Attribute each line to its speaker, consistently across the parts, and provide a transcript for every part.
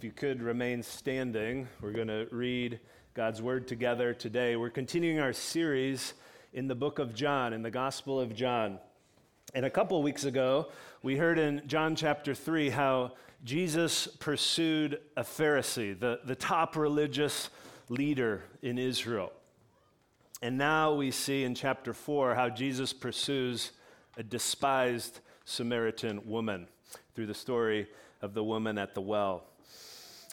Speaker 1: if you could remain standing, we're going to read God's word together today. We're continuing our series in the book of John, in the Gospel of John. And a couple weeks ago, we heard in John chapter 3 how Jesus pursued a Pharisee, the, the top religious leader in Israel. And now we see in chapter 4 how Jesus pursues a despised Samaritan woman through the story of the woman at the well.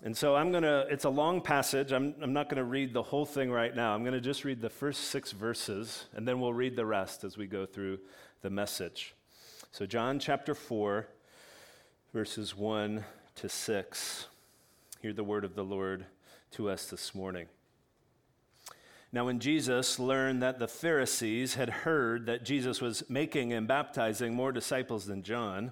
Speaker 1: And so I'm going to, it's a long passage. I'm, I'm not going to read the whole thing right now. I'm going to just read the first six verses, and then we'll read the rest as we go through the message. So, John chapter 4, verses 1 to 6. Hear the word of the Lord to us this morning. Now, when Jesus learned that the Pharisees had heard that Jesus was making and baptizing more disciples than John,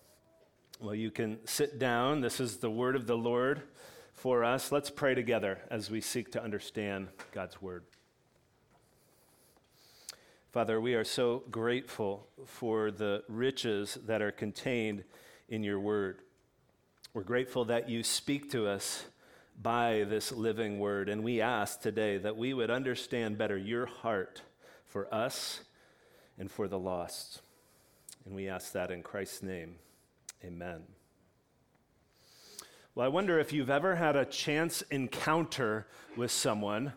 Speaker 1: Well, you can sit down. This is the word of the Lord for us. Let's pray together as we seek to understand God's word. Father, we are so grateful for the riches that are contained in your word. We're grateful that you speak to us by this living word, and we ask today that we would understand better your heart for us and for the lost. And we ask that in Christ's name. Amen. Well, I wonder if you've ever had a chance encounter with someone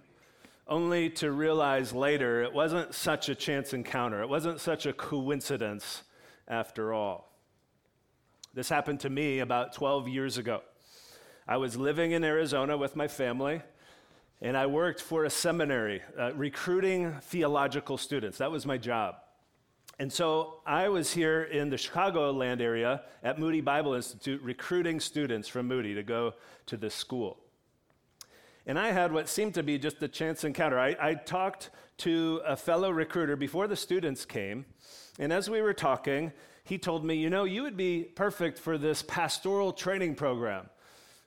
Speaker 1: only to realize later it wasn't such a chance encounter. It wasn't such a coincidence after all. This happened to me about 12 years ago. I was living in Arizona with my family, and I worked for a seminary uh, recruiting theological students. That was my job. And so I was here in the Chicagoland area at Moody Bible Institute recruiting students from Moody to go to this school. And I had what seemed to be just a chance encounter. I, I, talked to a fellow recruiter before the students came. And as we were talking, he told me, You know, you would be perfect for this pastoral training program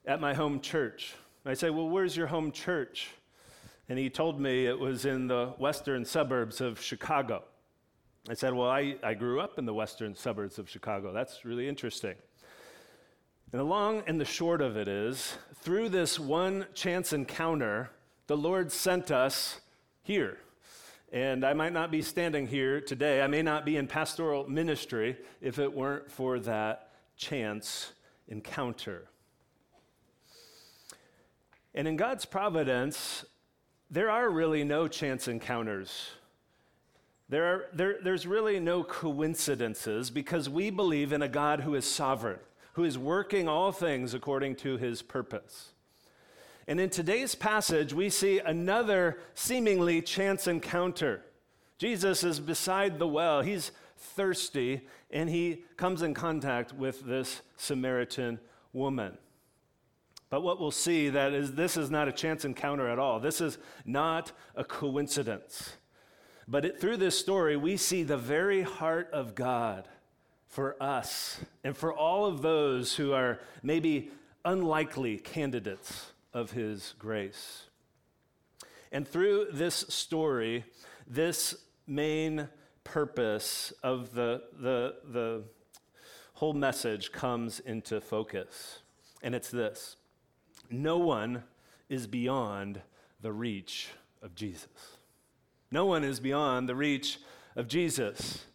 Speaker 1: at my home church. I said, Well, where's your home church? And he told me it was in the western suburbs of Chicago. I said, Well, I, I grew up in the western suburbs of Chicago. That's really interesting. And the long and the short of it is, through this one chance encounter, the Lord sent us here. And I might not be standing here today. I may not be in pastoral ministry if it weren't for that chance encounter. And in God's providence, there are really no chance encounters there are, there, there's really no coincidences because we believe in a God who is sovereign, who is working all things according to his purpose. And in today's passage, we see another seemingly chance encounter. Jesus is beside the well. He's thirsty, and he comes in contact with this Samaritan woman. But what we'll see that is this is not a chance encounter at all. This is not a coincidence. But it, through this story, we see the very heart of God for us and for all of those who are maybe unlikely candidates of His grace. And through this story, this main purpose of the, the, the whole message comes into focus. And it's this no one is beyond the reach of Jesus. No one is beyond the reach of Jesus.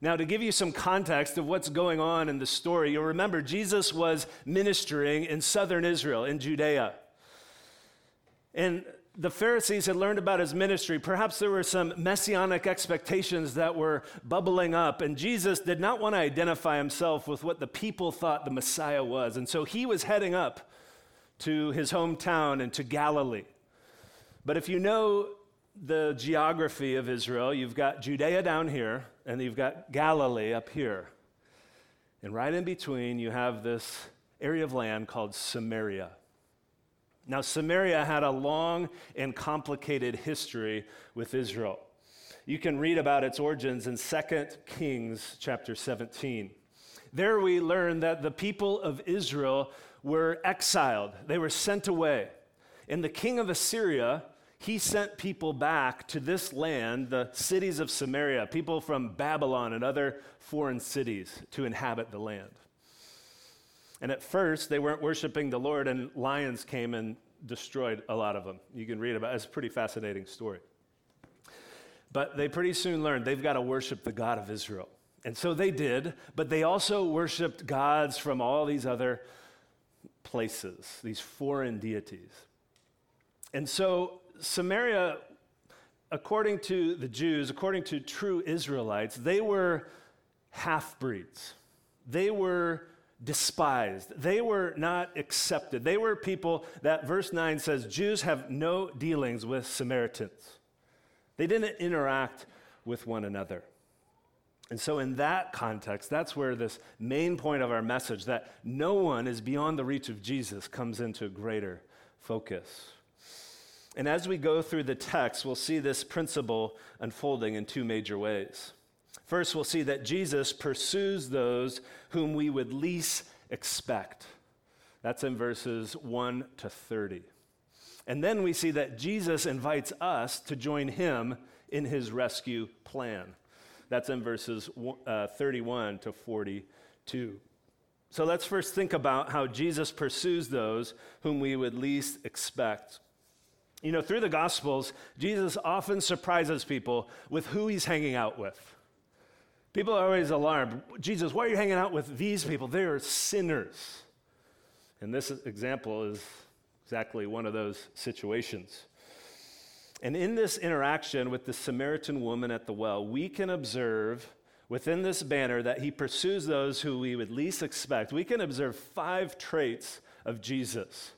Speaker 1: Now, to give you some context of what's going on in the story, you'll remember Jesus was ministering in southern Israel, in Judea. And the Pharisees had learned about his ministry. Perhaps there were some messianic expectations that were bubbling up, and Jesus did not want to identify himself with what the people thought the Messiah was. And so he was heading up to his hometown and to Galilee. But if you know the geography of Israel, you've got Judea down here, and you've got Galilee up here. And right in between, you have this area of land called Samaria. Now, Samaria had a long and complicated history with Israel. You can read about its origins in 2 Kings chapter 17. There we learn that the people of Israel were exiled, they were sent away. And the king of Assyria, he sent people back to this land, the cities of Samaria, people from Babylon and other foreign cities to inhabit the land. And at first, they weren't worshiping the Lord, and lions came and destroyed a lot of them. You can read about it. It's a pretty fascinating story. But they pretty soon learned they've got to worship the God of Israel. And so they did, but they also worshiped gods from all these other places, these foreign deities. And so Samaria, according to the Jews, according to true Israelites, they were half breeds. They were despised. They were not accepted. They were people that verse 9 says Jews have no dealings with Samaritans. They didn't interact with one another. And so, in that context, that's where this main point of our message that no one is beyond the reach of Jesus comes into greater focus. And as we go through the text, we'll see this principle unfolding in two major ways. First, we'll see that Jesus pursues those whom we would least expect. That's in verses 1 to 30. And then we see that Jesus invites us to join him in his rescue plan. That's in verses uh, 31 to 42. So let's first think about how Jesus pursues those whom we would least expect. You know, through the Gospels, Jesus often surprises people with who he's hanging out with. People are always alarmed. Jesus, why are you hanging out with these people? They are sinners. And this example is exactly one of those situations. And in this interaction with the Samaritan woman at the well, we can observe within this banner that he pursues those who we would least expect. We can observe five traits of Jesus,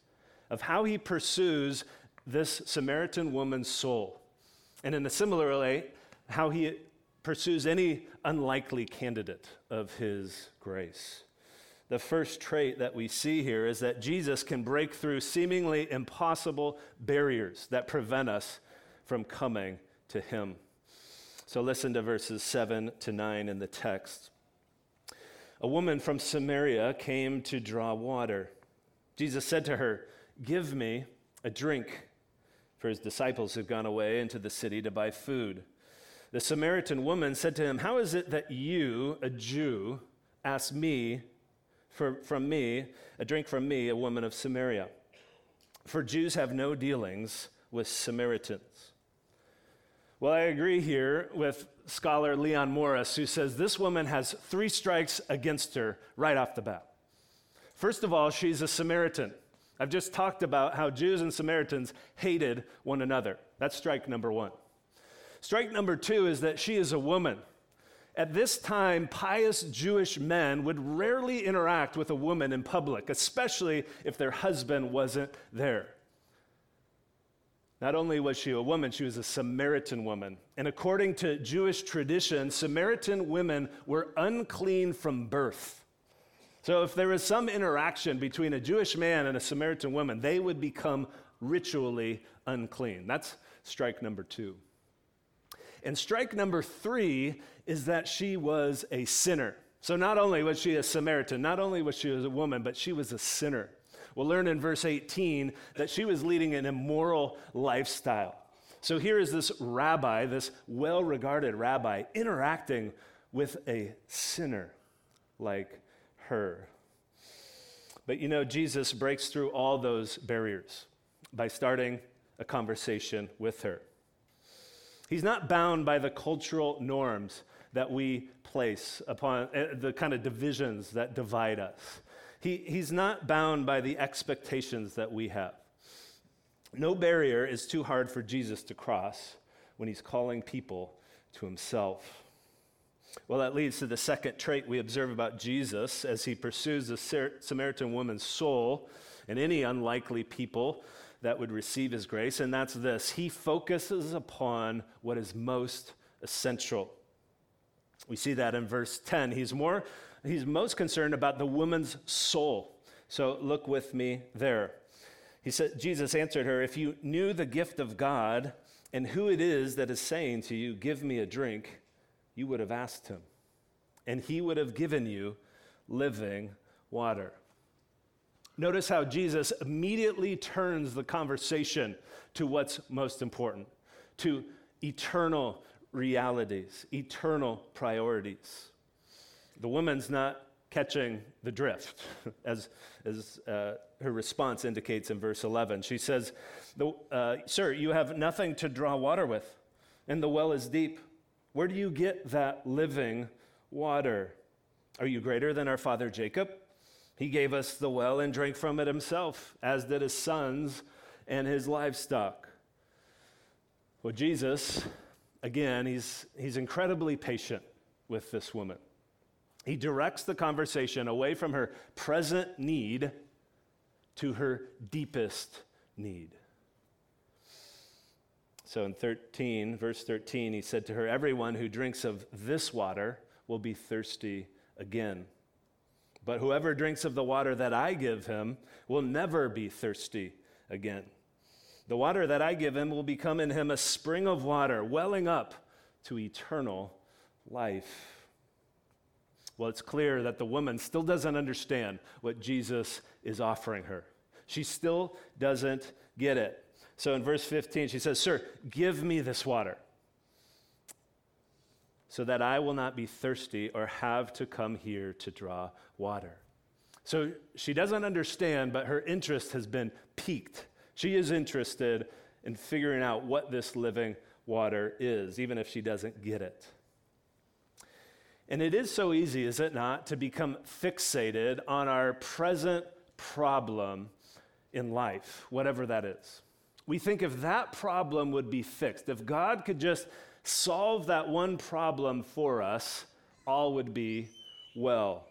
Speaker 1: of how he pursues this Samaritan woman's soul. And in a similar way, how he pursues any unlikely candidate of his grace. The first trait that we see here is that Jesus can break through seemingly impossible barriers that prevent us from coming to him. So listen to verses 7 to 9 in the text. A woman from Samaria came to draw water. Jesus said to her, Give me a drink, for his disciples have gone away into the city to buy food. The Samaritan woman said to him, How is it that you, a Jew, ask me for, from me a drink from me, a woman of Samaria? For Jews have no dealings with Samaritans. Well, I agree here with scholar Leon Morris, who says this woman has three strikes against her right off the bat. First of all, she's a Samaritan. I've just talked about how Jews and Samaritans hated one another. That's strike number one. Strike number two is that she is a woman. At this time, pious Jewish men would rarely interact with a woman in public, especially if their husband wasn't there. Not only was she a woman, she was a Samaritan woman. And according to Jewish tradition, Samaritan women were unclean from birth. So if there was some interaction between a Jewish man and a Samaritan woman, they would become ritually unclean. That's strike number two. And strike number three is that she was a sinner. So not only was she a Samaritan, not only was she a woman, but she was a sinner. We'll learn in verse 18 that she was leading an immoral lifestyle. So here is this rabbi, this well regarded rabbi, interacting with a sinner like her. But you know, Jesus breaks through all those barriers by starting a conversation with her. He's not bound by the cultural norms that we place upon uh, the kind of divisions that divide us. He, he's not bound by the expectations that we have. No barrier is too hard for Jesus to cross when he's calling people to himself. Well, that leads to the second trait we observe about Jesus as he pursues the Samaritan woman's soul and any unlikely people that would receive his grace, and that's this He focuses upon what is most essential. We see that in verse 10. He's more he's most concerned about the woman's soul. So look with me there. He said, Jesus answered her, If you knew the gift of God and who it is that is saying to you, Give me a drink, you would have asked him, and he would have given you living water. Notice how Jesus immediately turns the conversation to what's most important, to eternal realities, eternal priorities. The woman's not catching the drift, as, as uh, her response indicates in verse 11. She says, uh, Sir, you have nothing to draw water with, and the well is deep. Where do you get that living water? Are you greater than our father Jacob? He gave us the well and drank from it himself, as did his sons and his livestock. Well, Jesus, again, he's, he's incredibly patient with this woman. He directs the conversation away from her present need to her deepest need. So in 13, verse 13, he said to her, Everyone who drinks of this water will be thirsty again. But whoever drinks of the water that I give him will never be thirsty again. The water that I give him will become in him a spring of water, welling up to eternal life. Well, it's clear that the woman still doesn't understand what Jesus is offering her. She still doesn't get it. So in verse 15, she says, Sir, give me this water so that I will not be thirsty or have to come here to draw water. So she doesn't understand, but her interest has been piqued. She is interested in figuring out what this living water is, even if she doesn't get it. And it is so easy, is it not, to become fixated on our present problem in life, whatever that is. We think if that problem would be fixed, if God could just solve that one problem for us, all would be well.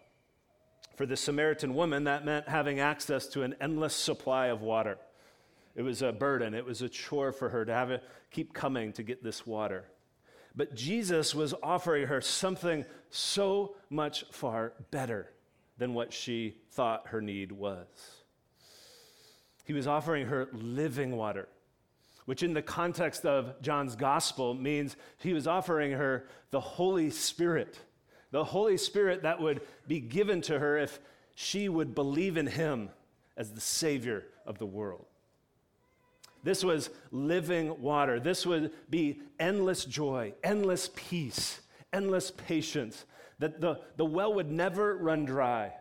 Speaker 1: For the Samaritan woman, that meant having access to an endless supply of water. It was a burden, it was a chore for her to have to keep coming to get this water. But Jesus was offering her something so much far better than what she thought her need was. He was offering her living water, which in the context of John's gospel means he was offering her the Holy Spirit, the Holy Spirit that would be given to her if she would believe in him as the Savior of the world. This was living water. This would be endless joy, endless peace, endless patience. That the, the well would never run dry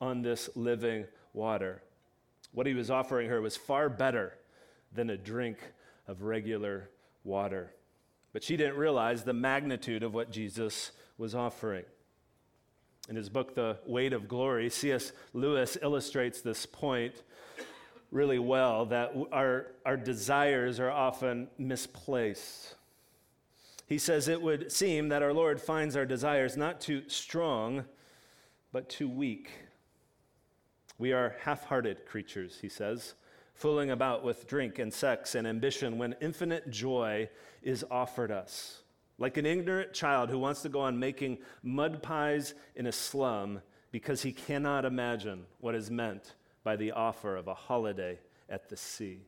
Speaker 1: on this living water. What he was offering her was far better than a drink of regular water. But she didn't realize the magnitude of what Jesus was offering. In his book, The Weight of Glory, C.S. Lewis illustrates this point really well that our, our desires are often misplaced. He says it would seem that our Lord finds our desires not too strong, but too weak. We are half hearted creatures, he says, fooling about with drink and sex and ambition when infinite joy is offered us. Like an ignorant child who wants to go on making mud pies in a slum because he cannot imagine what is meant by the offer of a holiday at the sea.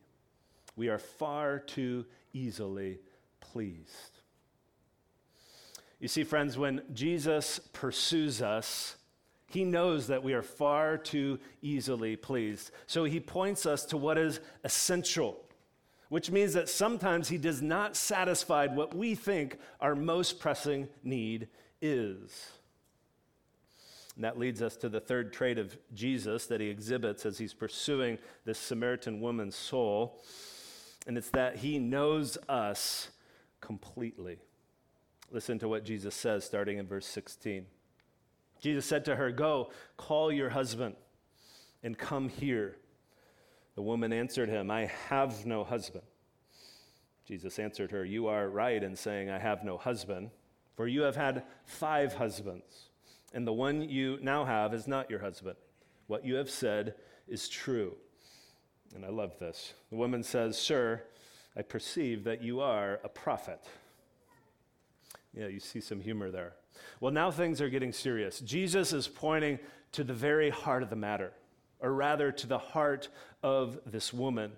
Speaker 1: We are far too easily pleased. You see, friends, when Jesus pursues us, he knows that we are far too easily pleased. So he points us to what is essential, which means that sometimes he does not satisfy what we think our most pressing need is. And that leads us to the third trait of Jesus that he exhibits as he's pursuing this Samaritan woman's soul. And it's that he knows us completely. Listen to what Jesus says starting in verse 16. Jesus said to her, Go, call your husband and come here. The woman answered him, I have no husband. Jesus answered her, You are right in saying, I have no husband, for you have had five husbands and the one you now have is not your husband. What you have said is true. And I love this. The woman says, Sir, I perceive that you are a prophet. Yeah, you see some humor there. Well, now things are getting serious. Jesus is pointing to the very heart of the matter. or rather to the heart of this woman,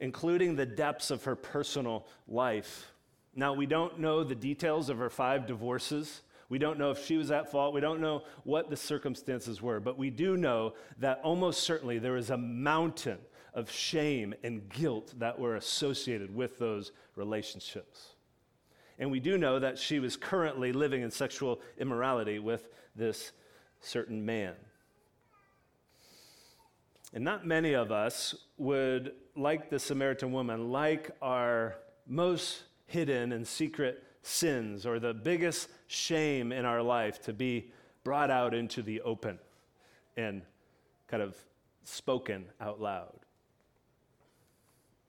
Speaker 1: including the depths of her personal life. Now, we don't know the details of her five divorces. We don't know if she was at fault. We don't know what the circumstances were. But we do know that almost certainly there is a mountain of shame and guilt that were associated with those relationships. And we do know that she was currently living in sexual immorality with this certain man. And not many of us would, like the Samaritan woman, like our most hidden and secret sins or the biggest shame in our life to be brought out into the open and kind of spoken out loud.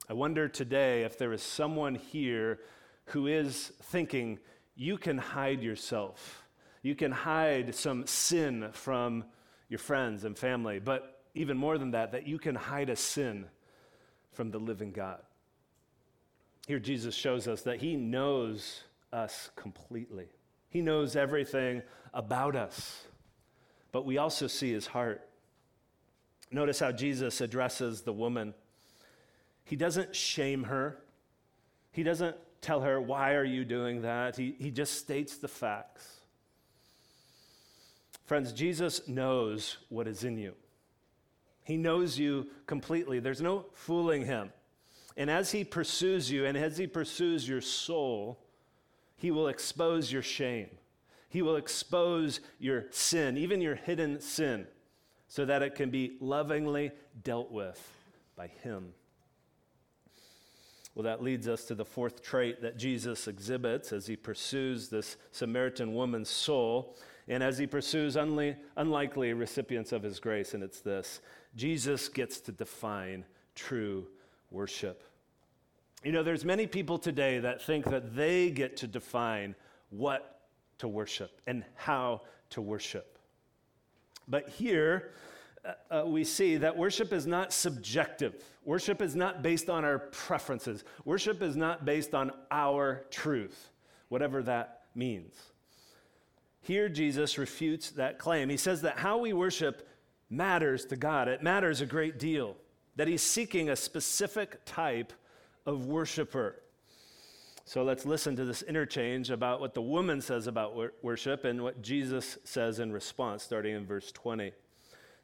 Speaker 1: I wonder today if there is someone here who is thinking, you can hide yourself. You can hide some sin from your friends and family, but even more than that, that you can hide a sin from the living God. Here, Jesus shows us that He knows us completely, He knows everything about us, but we also see His heart. Notice how Jesus addresses the woman. He doesn't shame her. He doesn't tell her, Why are you doing that? He, he just states the facts. Friends, Jesus knows what is in you. He knows you completely. There's no fooling him. And as he pursues you and as he pursues your soul, he will expose your shame. He will expose your sin, even your hidden sin, so that it can be lovingly dealt with by him. Well, that leads us to the fourth trait that Jesus exhibits as he pursues this Samaritan woman's soul and as he pursues unli- unlikely recipients of his grace, and it's this Jesus gets to define true worship. You know, there's many people today that think that they get to define what to worship and how to worship. But here, uh, uh, we see that worship is not subjective. Worship is not based on our preferences. Worship is not based on our truth, whatever that means. Here, Jesus refutes that claim. He says that how we worship matters to God, it matters a great deal, that He's seeking a specific type of worshiper. So let's listen to this interchange about what the woman says about worship and what Jesus says in response, starting in verse 20.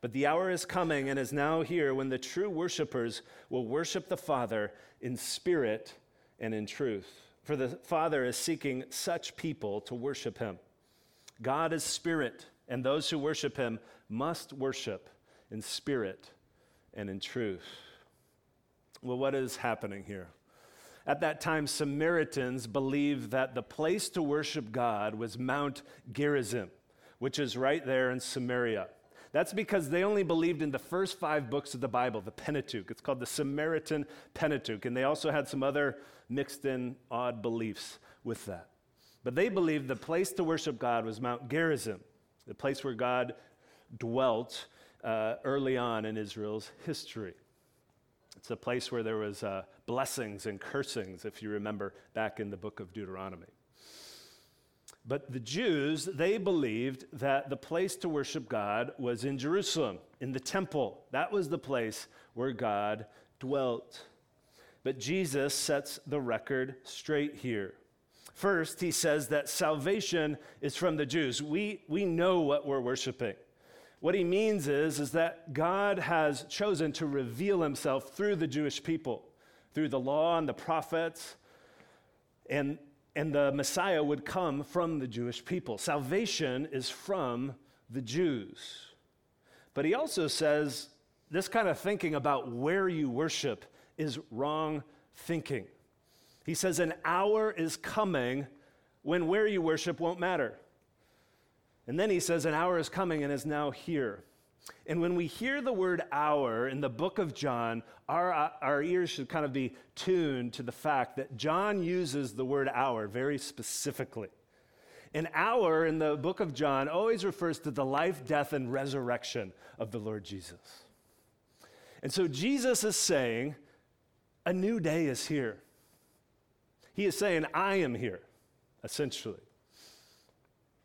Speaker 1: But the hour is coming and is now here when the true worshipers will worship the Father in spirit and in truth. For the Father is seeking such people to worship him. God is spirit, and those who worship him must worship in spirit and in truth. Well, what is happening here? At that time, Samaritans believed that the place to worship God was Mount Gerizim, which is right there in Samaria. That's because they only believed in the first five books of the Bible, the Pentateuch. It's called the Samaritan Pentateuch. And they also had some other mixed in odd beliefs with that. But they believed the place to worship God was Mount Gerizim, the place where God dwelt uh, early on in Israel's history. It's a place where there was uh, blessings and cursings, if you remember back in the book of Deuteronomy. But the Jews, they believed that the place to worship God was in Jerusalem, in the temple. That was the place where God dwelt. But Jesus sets the record straight here. First, he says that salvation is from the Jews. We, we know what we're worshiping. What he means is, is that God has chosen to reveal himself through the Jewish people, through the law and the prophets, and, and the Messiah would come from the Jewish people. Salvation is from the Jews. But he also says this kind of thinking about where you worship is wrong thinking. He says, An hour is coming when where you worship won't matter. And then he says, An hour is coming and is now here And when we hear the word hour in the book of John, our, our ears should kind of be tuned to the fact that John uses the word hour very specifically. An hour in the book of John always refers to the life, death, and resurrection of the Lord Jesus. And so Jesus is saying, a new day is here. He is saying, I am here, essentially.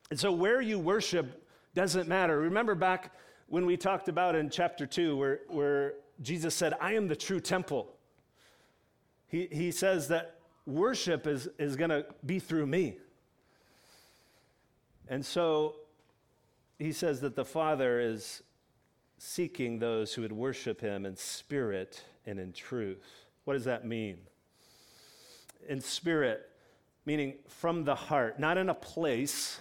Speaker 1: And so where you worship doesn't matter. Remember back when we talked about in chapter 2 where, where Jesus said, I am the true temple. He, he says that worship is, is going to be through me. And so he says that the Father is seeking those who would worship him in spirit and in truth. What does that mean? In spirit, meaning from the heart, not in a place,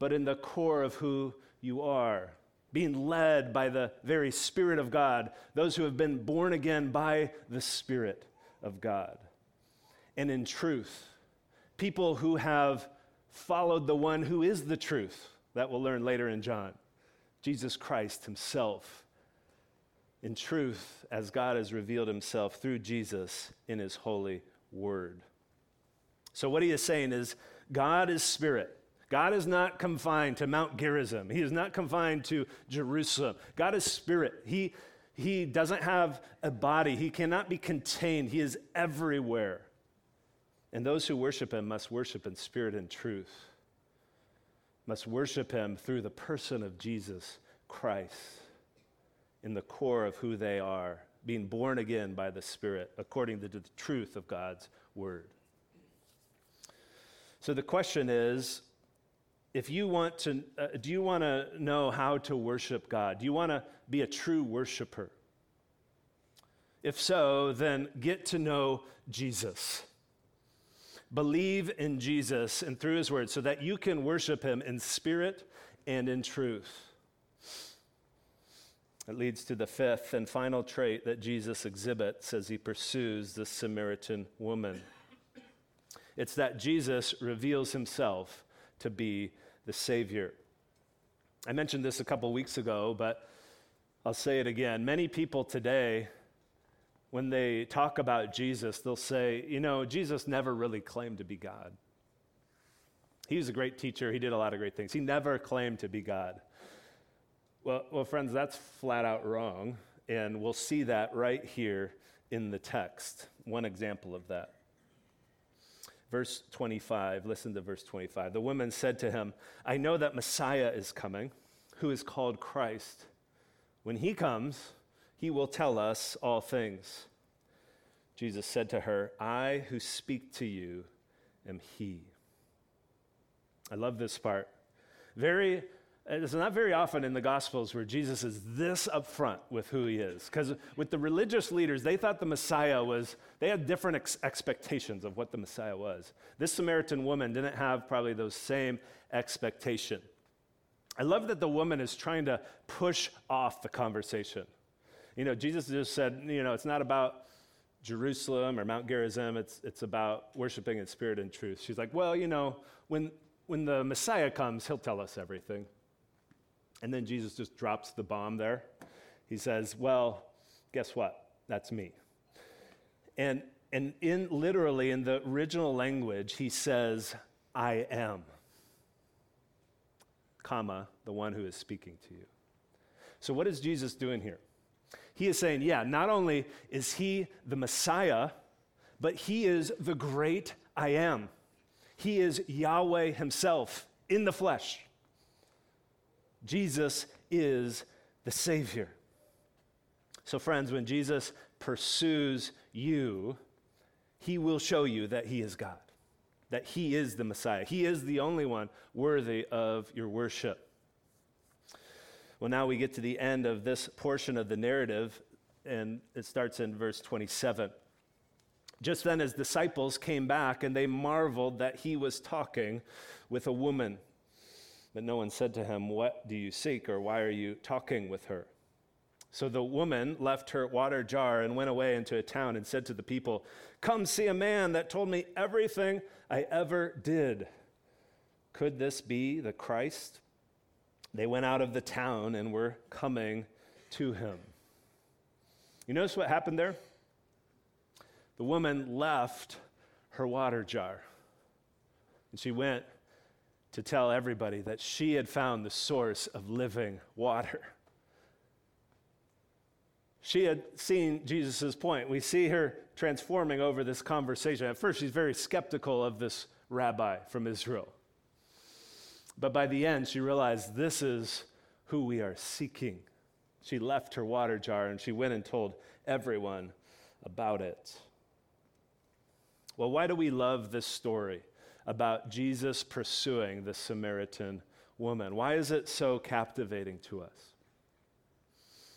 Speaker 1: but in the core of who you are. Being led by the very Spirit of God, those who have been born again by the Spirit of God. And in truth, people who have followed the one who is the truth, that we'll learn later in John, Jesus Christ Himself. In truth, as God has revealed Himself through Jesus in His holy word. So, what he is saying is, God is spirit. God is not confined to Mount Gerizim. He is not confined to Jerusalem. God is spirit. He, he doesn't have a body. He cannot be contained. He is everywhere. And those who worship him must worship in spirit and truth, must worship him through the person of Jesus Christ in the core of who they are, being born again by the Spirit according to the truth of God's word. So the question is if you want to, uh, do you want to know how to worship God? Do you want to be a true worshiper? If so, then get to know Jesus. Believe in Jesus and through his word so that you can worship him in spirit and in truth. It leads to the fifth and final trait that Jesus exhibits as he pursues the Samaritan woman. It's that Jesus reveals himself to be the Savior. I mentioned this a couple weeks ago, but I'll say it again. Many people today when they talk about Jesus, they'll say, you know, Jesus never really claimed to be God. He was a great teacher, he did a lot of great things. He never claimed to be God. Well, well, friends, that's flat out wrong, and we'll see that right here in the text. One example of that. Verse 25, listen to verse 25. The woman said to him, I know that Messiah is coming, who is called Christ. When he comes, he will tell us all things. Jesus said to her, I who speak to you am he. I love this part. Very, it's not very often in the Gospels where Jesus is this upfront with who he is. Because with the religious leaders, they thought the Messiah was, they had different ex- expectations of what the Messiah was. This Samaritan woman didn't have probably those same expectation. I love that the woman is trying to push off the conversation. You know, Jesus just said, you know, it's not about Jerusalem or Mount Gerizim, it's, it's about worshiping in spirit and truth. She's like, well, you know, when, when the Messiah comes, he'll tell us everything. And then Jesus just drops the bomb there. He says, well, guess what? That's me. And, and in literally in the original language, he says, I am, comma, the one who is speaking to you. So, what is Jesus doing here? He is saying, yeah, not only is he the Messiah, but he is the great I am. He is Yahweh himself in the flesh. Jesus is the Savior. So, friends, when Jesus pursues you, he will show you that he is God, that he is the Messiah. He is the only one worthy of your worship. Well, now we get to the end of this portion of the narrative, and it starts in verse 27. Just then, his disciples came back, and they marveled that he was talking with a woman. But no one said to him, What do you seek, or why are you talking with her? So the woman left her water jar and went away into a town and said to the people, Come see a man that told me everything I ever did. Could this be the Christ? they went out of the town and were coming to him. You notice what happened there? The woman left her water jar and she went to tell everybody that she had found the source of living water. She had seen Jesus' point. We see her transforming over this conversation. At first, she's very skeptical of this rabbi from Israel. But by the end, she realized this is who we are seeking. She left her water jar and she went and told everyone about it. Well, why do we love this story about Jesus pursuing the Samaritan woman? Why is it so captivating to us?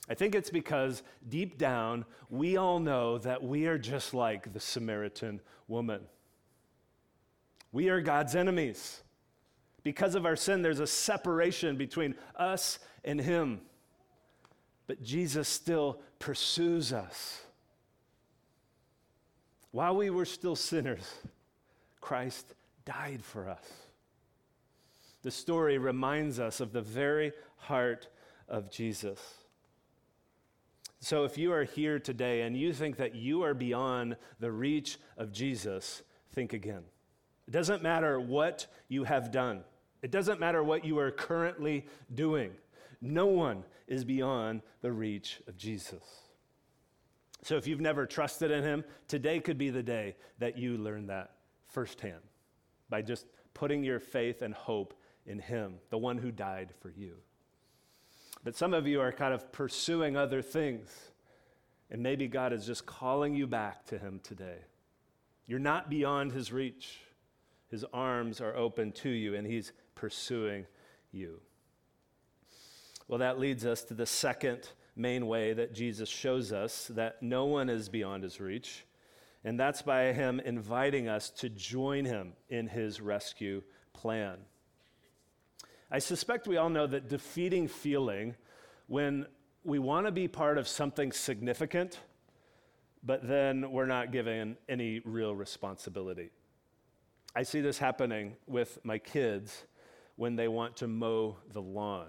Speaker 1: I think it's because deep down, we all know that we are just like the Samaritan woman. We are God's enemies. Because of our sin, there's a separation between us and Him. But Jesus still pursues us. While we were still sinners, Christ died for us. The story reminds us of the very heart of Jesus. So, if you are here today and you think that you are beyond the reach of Jesus, think again. It doesn't matter what you have done, it doesn't matter what you are currently doing. No one is beyond the reach of Jesus. So if you've never trusted in him, today could be the day that you learn that firsthand by just putting your faith and hope in him, the one who died for you. But some of you are kind of pursuing other things, and maybe God is just calling you back to him today. You're not beyond his reach. His arms are open to you, and he's pursuing you. Well, that leads us to the second main way that Jesus shows us that no one is beyond his reach, and that's by him inviting us to join him in his rescue plan. I suspect we all know that defeating feeling when we want to be part of something significant, but then we're not given any real responsibility. I see this happening with my kids when they want to mow the lawn.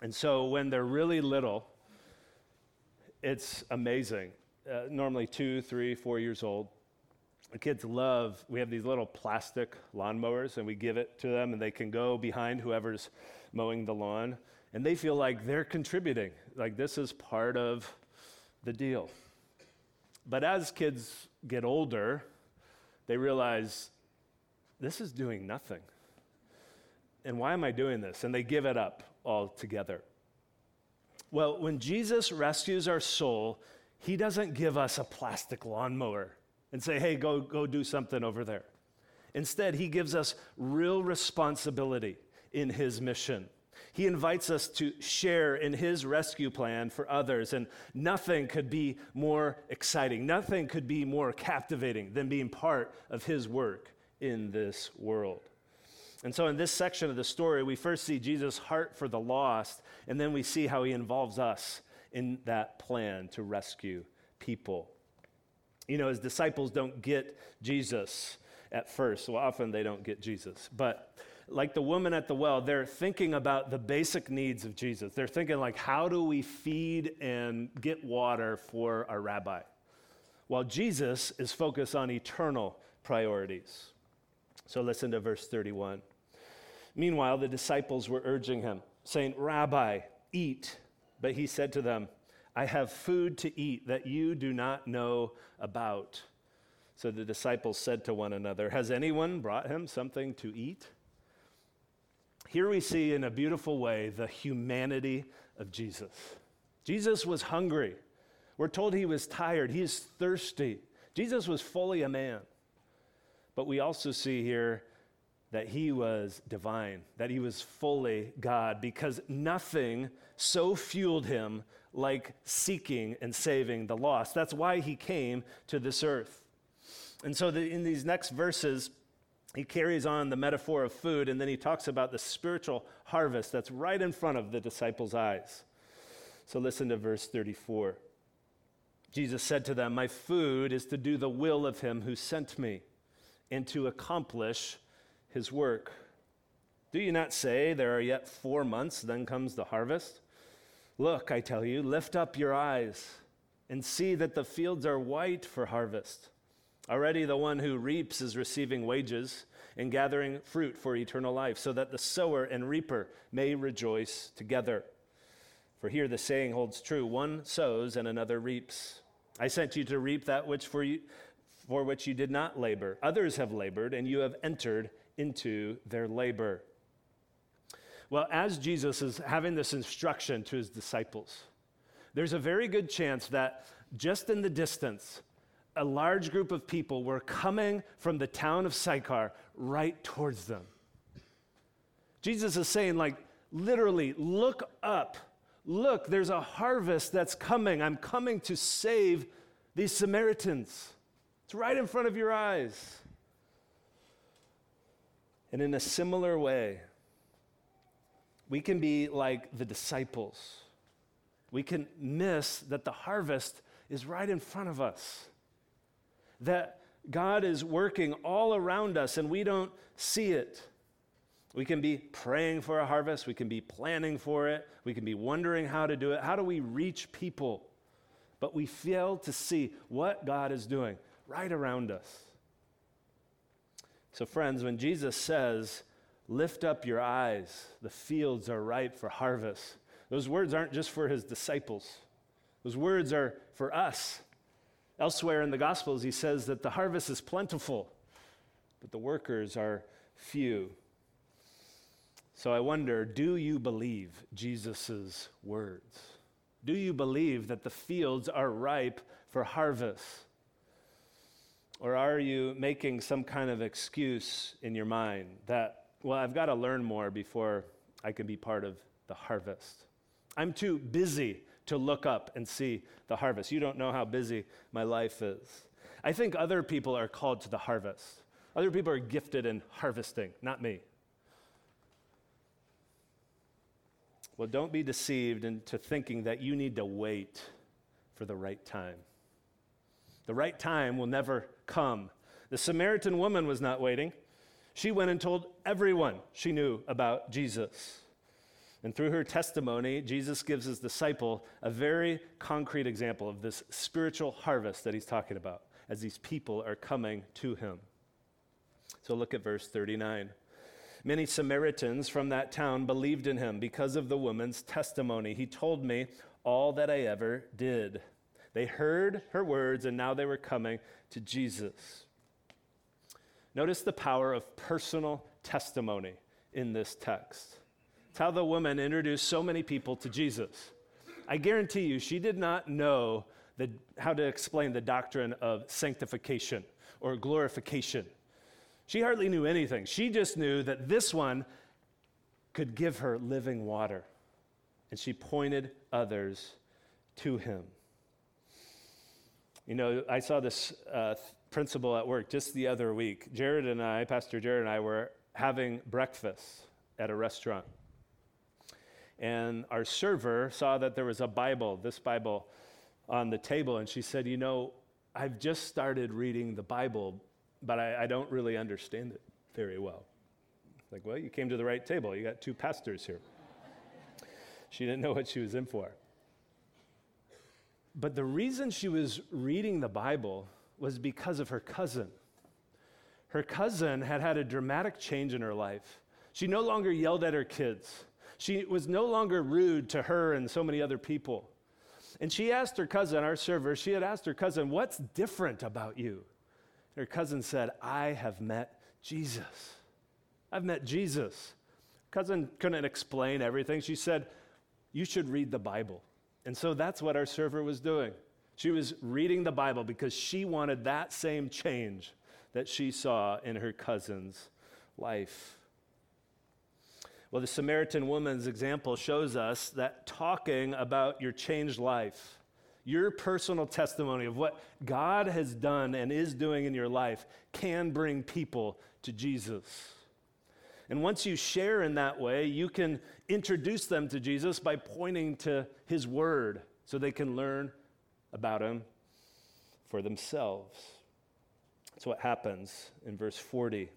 Speaker 1: And so when they're really little, it's amazing. Uh, normally two, three, four years old. The kids love, we have these little plastic lawnmowers and we give it to them and they can go behind whoever's mowing the lawn and they feel like they're contributing. Like this is part of the deal. But as kids get older, they realize this is doing nothing. And why am I doing this? And they give it up altogether. Well, when Jesus rescues our soul, he doesn't give us a plastic lawnmower and say, hey, go, go do something over there. Instead, he gives us real responsibility in his mission. He invites us to share in his rescue plan for others, and nothing could be more exciting, nothing could be more captivating than being part of his work in this world. And so, in this section of the story, we first see Jesus' heart for the lost, and then we see how he involves us in that plan to rescue people. You know, his disciples don't get Jesus at first. Well, often they don't get Jesus. But like the woman at the well, they're thinking about the basic needs of Jesus. They're thinking, like, how do we feed and get water for our rabbi? While Jesus is focused on eternal priorities. So listen to verse 31. Meanwhile, the disciples were urging him, saying, Rabbi, eat. But he said to them, I have food to eat that you do not know about. So the disciples said to one another, Has anyone brought him something to eat? Here we see in a beautiful way the humanity of Jesus. Jesus was hungry. We're told he was tired. He is thirsty. Jesus was fully a man. But we also see here that he was divine, that he was fully God, because nothing so fueled him like seeking and saving the lost. That's why he came to this earth. And so, the, in these next verses, he carries on the metaphor of food, and then he talks about the spiritual harvest that's right in front of the disciples' eyes. So, listen to verse 34. Jesus said to them, My food is to do the will of him who sent me and to accomplish his work. Do you not say, There are yet four months, then comes the harvest? Look, I tell you, lift up your eyes and see that the fields are white for harvest. Already the one who reaps is receiving wages and gathering fruit for eternal life, so that the sower and reaper may rejoice together. For here the saying holds true one sows and another reaps. I sent you to reap that which for, you, for which you did not labor. Others have labored, and you have entered into their labor. Well, as Jesus is having this instruction to his disciples, there's a very good chance that just in the distance, a large group of people were coming from the town of Sychar right towards them. Jesus is saying, like, literally, look up. Look, there's a harvest that's coming. I'm coming to save these Samaritans. It's right in front of your eyes. And in a similar way, we can be like the disciples. We can miss that the harvest is right in front of us, that God is working all around us and we don't see it. We can be praying for a harvest, we can be planning for it, we can be wondering how to do it. How do we reach people? But we fail to see what God is doing right around us. So, friends, when Jesus says, Lift up your eyes, the fields are ripe for harvest. Those words aren't just for his disciples, those words are for us. Elsewhere in the Gospels, he says that the harvest is plentiful, but the workers are few. So I wonder do you believe Jesus' words? Do you believe that the fields are ripe for harvest? Or are you making some kind of excuse in your mind that well, I've got to learn more before I can be part of the harvest. I'm too busy to look up and see the harvest. You don't know how busy my life is. I think other people are called to the harvest. Other people are gifted in harvesting, not me. Well, don't be deceived into thinking that you need to wait for the right time. The right time will never come. The Samaritan woman was not waiting. She went and told everyone she knew about Jesus. And through her testimony, Jesus gives his disciple a very concrete example of this spiritual harvest that he's talking about as these people are coming to him. So look at verse 39. Many Samaritans from that town believed in him because of the woman's testimony. He told me all that I ever did. They heard her words, and now they were coming to Jesus. Notice the power of personal testimony in this text. It's how the woman introduced so many people to Jesus. I guarantee you, she did not know the, how to explain the doctrine of sanctification or glorification. She hardly knew anything. She just knew that this one could give her living water. And she pointed others to him. You know, I saw this uh, principle at work just the other week. Jared and I, Pastor Jared and I, were having breakfast at a restaurant. And our server saw that there was a Bible, this Bible, on the table, and she said, You know, I've just started reading the Bible, but I, I don't really understand it very well. Like, well, you came to the right table. You got two pastors here. she didn't know what she was in for. But the reason she was reading the Bible was because of her cousin. Her cousin had had a dramatic change in her life. She no longer yelled at her kids. She was no longer rude to her and so many other people. And she asked her cousin, our server, she had asked her cousin, What's different about you? Her cousin said, I have met Jesus. I've met Jesus. Cousin couldn't explain everything. She said, You should read the Bible. And so that's what our server was doing. She was reading the Bible because she wanted that same change that she saw in her cousin's life. Well, the Samaritan woman's example shows us that talking about your changed life, your personal testimony of what God has done and is doing in your life, can bring people to Jesus. And once you share in that way, you can introduce them to Jesus by pointing to his word so they can learn about him for themselves. That's what happens in verse 40.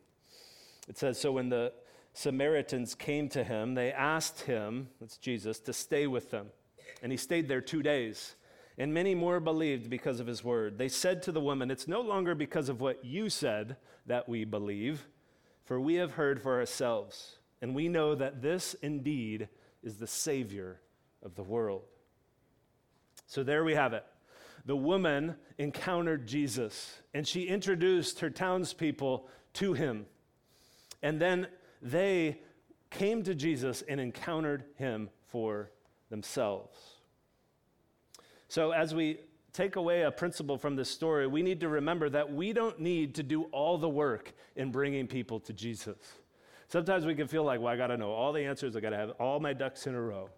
Speaker 1: It says So when the Samaritans came to him, they asked him, that's Jesus, to stay with them. And he stayed there two days. And many more believed because of his word. They said to the woman, It's no longer because of what you said that we believe, for we have heard for ourselves, and we know that this indeed is the Savior of the world. So there we have it. The woman encountered Jesus, and she introduced her townspeople to him. And then they came to Jesus and encountered him for themselves. So, as we take away a principle from this story, we need to remember that we don't need to do all the work in bringing people to Jesus. Sometimes we can feel like, well, I got to know all the answers, I got to have all my ducks in a row.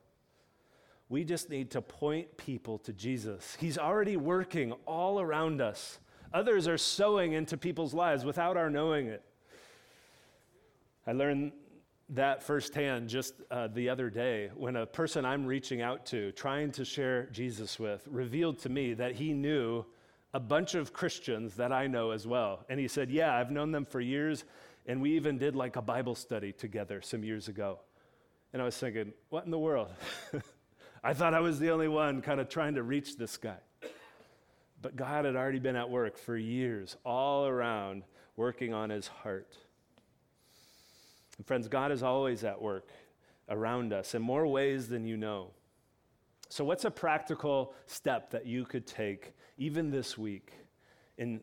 Speaker 1: We just need to point people to Jesus. He's already working all around us. Others are sowing into people's lives without our knowing it. I learned that firsthand just uh, the other day when a person I'm reaching out to, trying to share Jesus with, revealed to me that he knew a bunch of Christians that I know as well. And he said, Yeah, I've known them for years, and we even did like a Bible study together some years ago. And I was thinking, What in the world? I thought I was the only one kind of trying to reach this guy. But God had already been at work for years, all around, working on his heart. And friends, God is always at work around us in more ways than you know. So, what's a practical step that you could take even this week in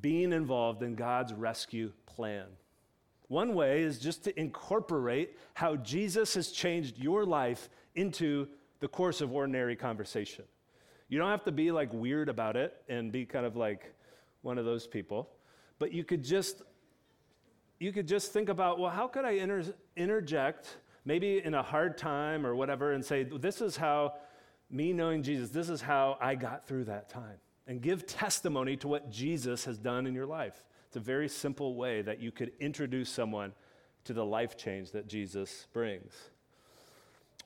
Speaker 1: being involved in God's rescue plan? One way is just to incorporate how Jesus has changed your life into the course of ordinary conversation. You don't have to be like weird about it and be kind of like one of those people, but you could just you could just think about, well, how could I inter- interject, maybe in a hard time or whatever, and say, this is how me knowing Jesus, this is how I got through that time. And give testimony to what Jesus has done in your life. It's a very simple way that you could introduce someone to the life change that Jesus brings.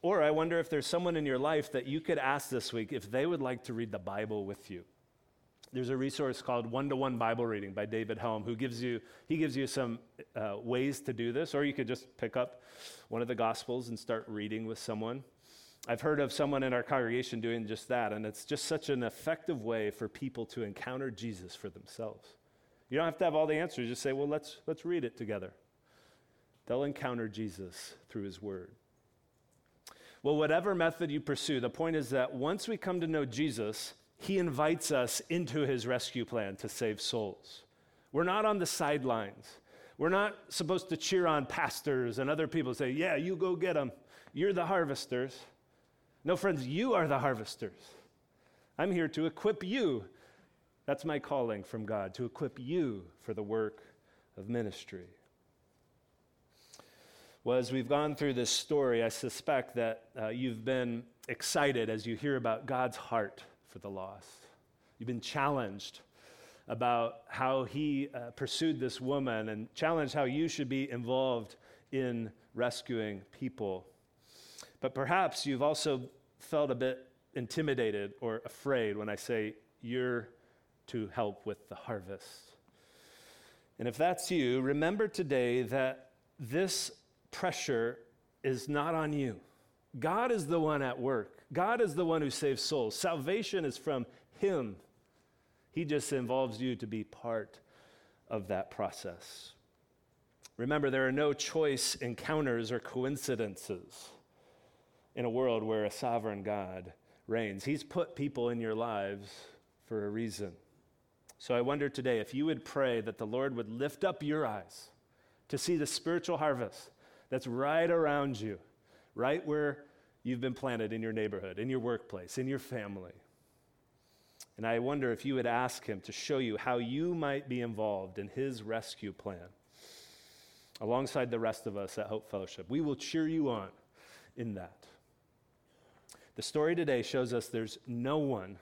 Speaker 1: Or I wonder if there's someone in your life that you could ask this week if they would like to read the Bible with you. There's a resource called One to One Bible Reading by David Helm, who gives you he gives you some uh, ways to do this, or you could just pick up one of the Gospels and start reading with someone. I've heard of someone in our congregation doing just that, and it's just such an effective way for people to encounter Jesus for themselves. You don't have to have all the answers. Just say, "Well, let's let's read it together." They'll encounter Jesus through His Word. Well, whatever method you pursue, the point is that once we come to know Jesus, he invites us into his rescue plan to save souls. We're not on the sidelines. We're not supposed to cheer on pastors and other people say, Yeah, you go get them. You're the harvesters. No, friends, you are the harvesters. I'm here to equip you. That's my calling from God, to equip you for the work of ministry. Well, as we've gone through this story, I suspect that uh, you've been excited as you hear about God's heart for the lost. You've been challenged about how he uh, pursued this woman and challenged how you should be involved in rescuing people. But perhaps you've also felt a bit intimidated or afraid when I say you're to help with the harvest. And if that's you, remember today that this pressure is not on you. God is the one at work. God is the one who saves souls. Salvation is from Him. He just involves you to be part of that process. Remember, there are no choice encounters or coincidences in a world where a sovereign God reigns. He's put people in your lives for a reason. So I wonder today if you would pray that the Lord would lift up your eyes to see the spiritual harvest that's right around you, right where you've been planted in your neighborhood, in your workplace, in your family. And I wonder if you would ask him to show you how you might be involved in his rescue plan alongside the rest of us at Hope Fellowship. We will cheer you on in that. The story today shows us there's no one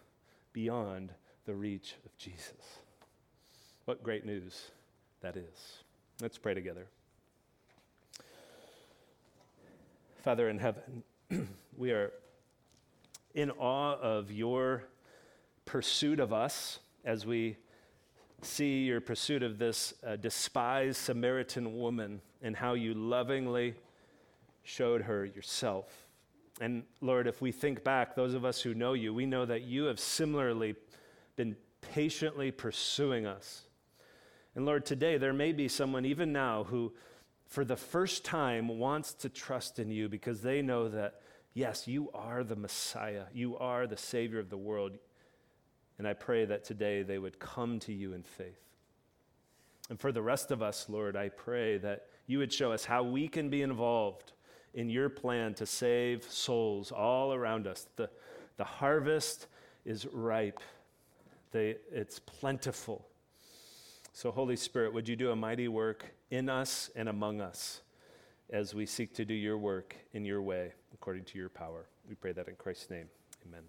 Speaker 1: beyond the reach of Jesus. What great news that is. Let's pray together. Father in heaven, we are in awe of your pursuit of us as we see your pursuit of this uh, despised Samaritan woman and how you lovingly showed her yourself. And Lord, if we think back, those of us who know you, we know that you have similarly been patiently pursuing us. And Lord, today there may be someone even now who, for the first time, wants to trust in you because they know that, yes, you are the Messiah, you are the Savior of the world. And I pray that today they would come to you in faith. And for the rest of us, Lord, I pray that you would show us how we can be involved in your plan to save souls all around us. The, the harvest is ripe, they, it's plentiful. So, Holy Spirit, would you do a mighty work in us and among us as we seek to do your work in your way, according to your power? We pray that in Christ's name. Amen.